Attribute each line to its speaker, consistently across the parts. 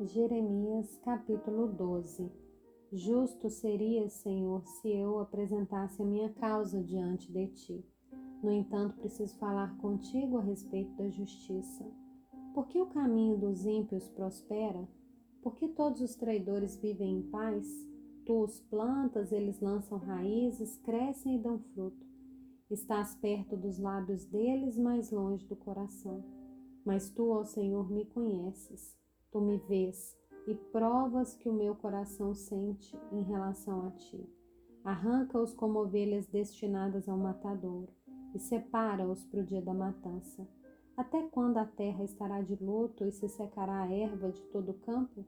Speaker 1: Jeremias capítulo 12 Justo seria, Senhor, se eu apresentasse a minha causa diante de ti. No entanto, preciso falar contigo a respeito da justiça. Por que o caminho dos ímpios prospera? Por que todos os traidores vivem em paz? Tu os plantas, eles lançam raízes, crescem e dão fruto. Estás perto dos lábios deles, mais longe do coração. Mas tu, ó Senhor, me conheces Tu me vês e provas que o meu coração sente em relação a ti. Arranca-os como ovelhas destinadas ao matadouro e separa-os para o dia da matança. Até quando a terra estará de luto e se secará a erva de todo o campo?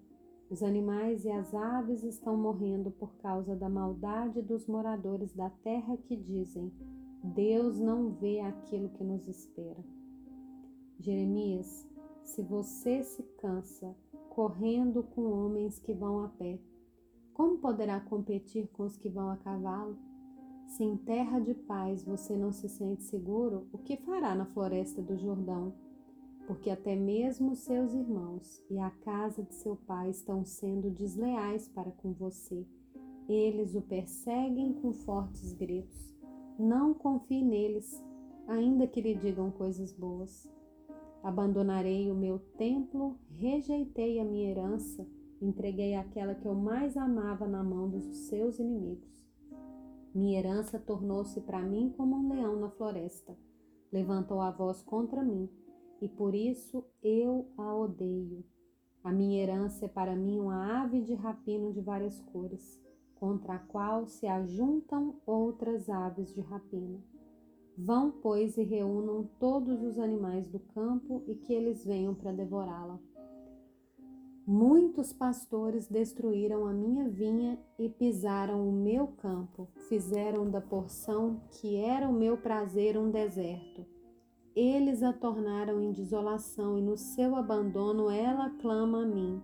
Speaker 1: Os animais e as aves estão morrendo por causa da maldade dos moradores da terra que dizem: Deus não vê aquilo que nos espera. Jeremias se você se cansa correndo com homens que vão a pé, como poderá competir com os que vão a cavalo? Se em terra de paz você não se sente seguro, o que fará na floresta do Jordão? Porque até mesmo seus irmãos e a casa de seu pai estão sendo desleais para com você. Eles o perseguem com fortes gritos. Não confie neles, ainda que lhe digam coisas boas. Abandonarei o meu templo, rejeitei a minha herança, entreguei aquela que eu mais amava na mão dos seus inimigos. Minha herança tornou-se para mim como um leão na floresta. Levantou a voz contra mim, e por isso eu a odeio. A minha herança é para mim uma ave de rapino de várias cores, contra a qual se ajuntam outras aves de rapino. Vão, pois, e reúnam todos os animais do campo e que eles venham para devorá-la. Muitos pastores destruíram a minha vinha e pisaram o meu campo, fizeram da porção que era o meu prazer um deserto. Eles a tornaram em desolação e no seu abandono ela clama a mim.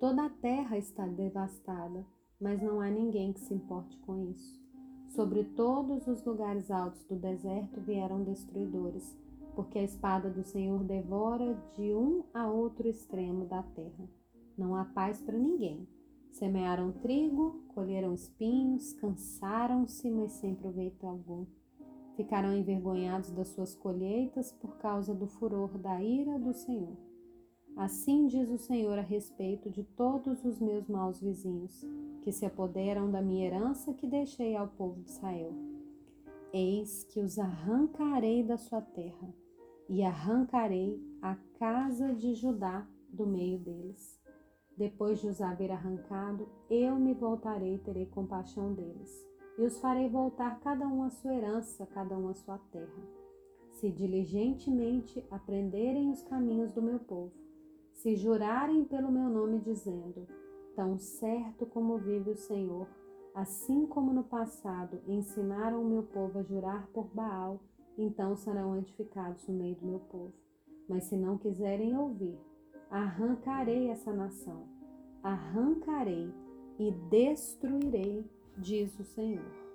Speaker 1: Toda a terra está devastada, mas não há ninguém que se importe com isso. Sobre todos os lugares altos do deserto vieram destruidores, porque a espada do Senhor devora de um a outro extremo da terra. Não há paz para ninguém. Semearam trigo, colheram espinhos, cansaram-se, mas sem proveito algum. Ficaram envergonhados das suas colheitas por causa do furor da ira do Senhor. Assim diz o Senhor a respeito de todos os meus maus vizinhos, que se apoderam da minha herança que deixei ao povo de Israel. Eis que os arrancarei da sua terra, e arrancarei a casa de Judá do meio deles. Depois de os haver arrancado, eu me voltarei e terei compaixão deles, e os farei voltar cada um à sua herança, cada um à sua terra. Se diligentemente aprenderem os caminhos do meu povo, se jurarem pelo meu nome, dizendo: Tão certo como vive o Senhor, assim como no passado ensinaram o meu povo a jurar por Baal, então serão edificados no meio do meu povo. Mas se não quiserem ouvir, arrancarei essa nação, arrancarei e destruirei, diz o Senhor.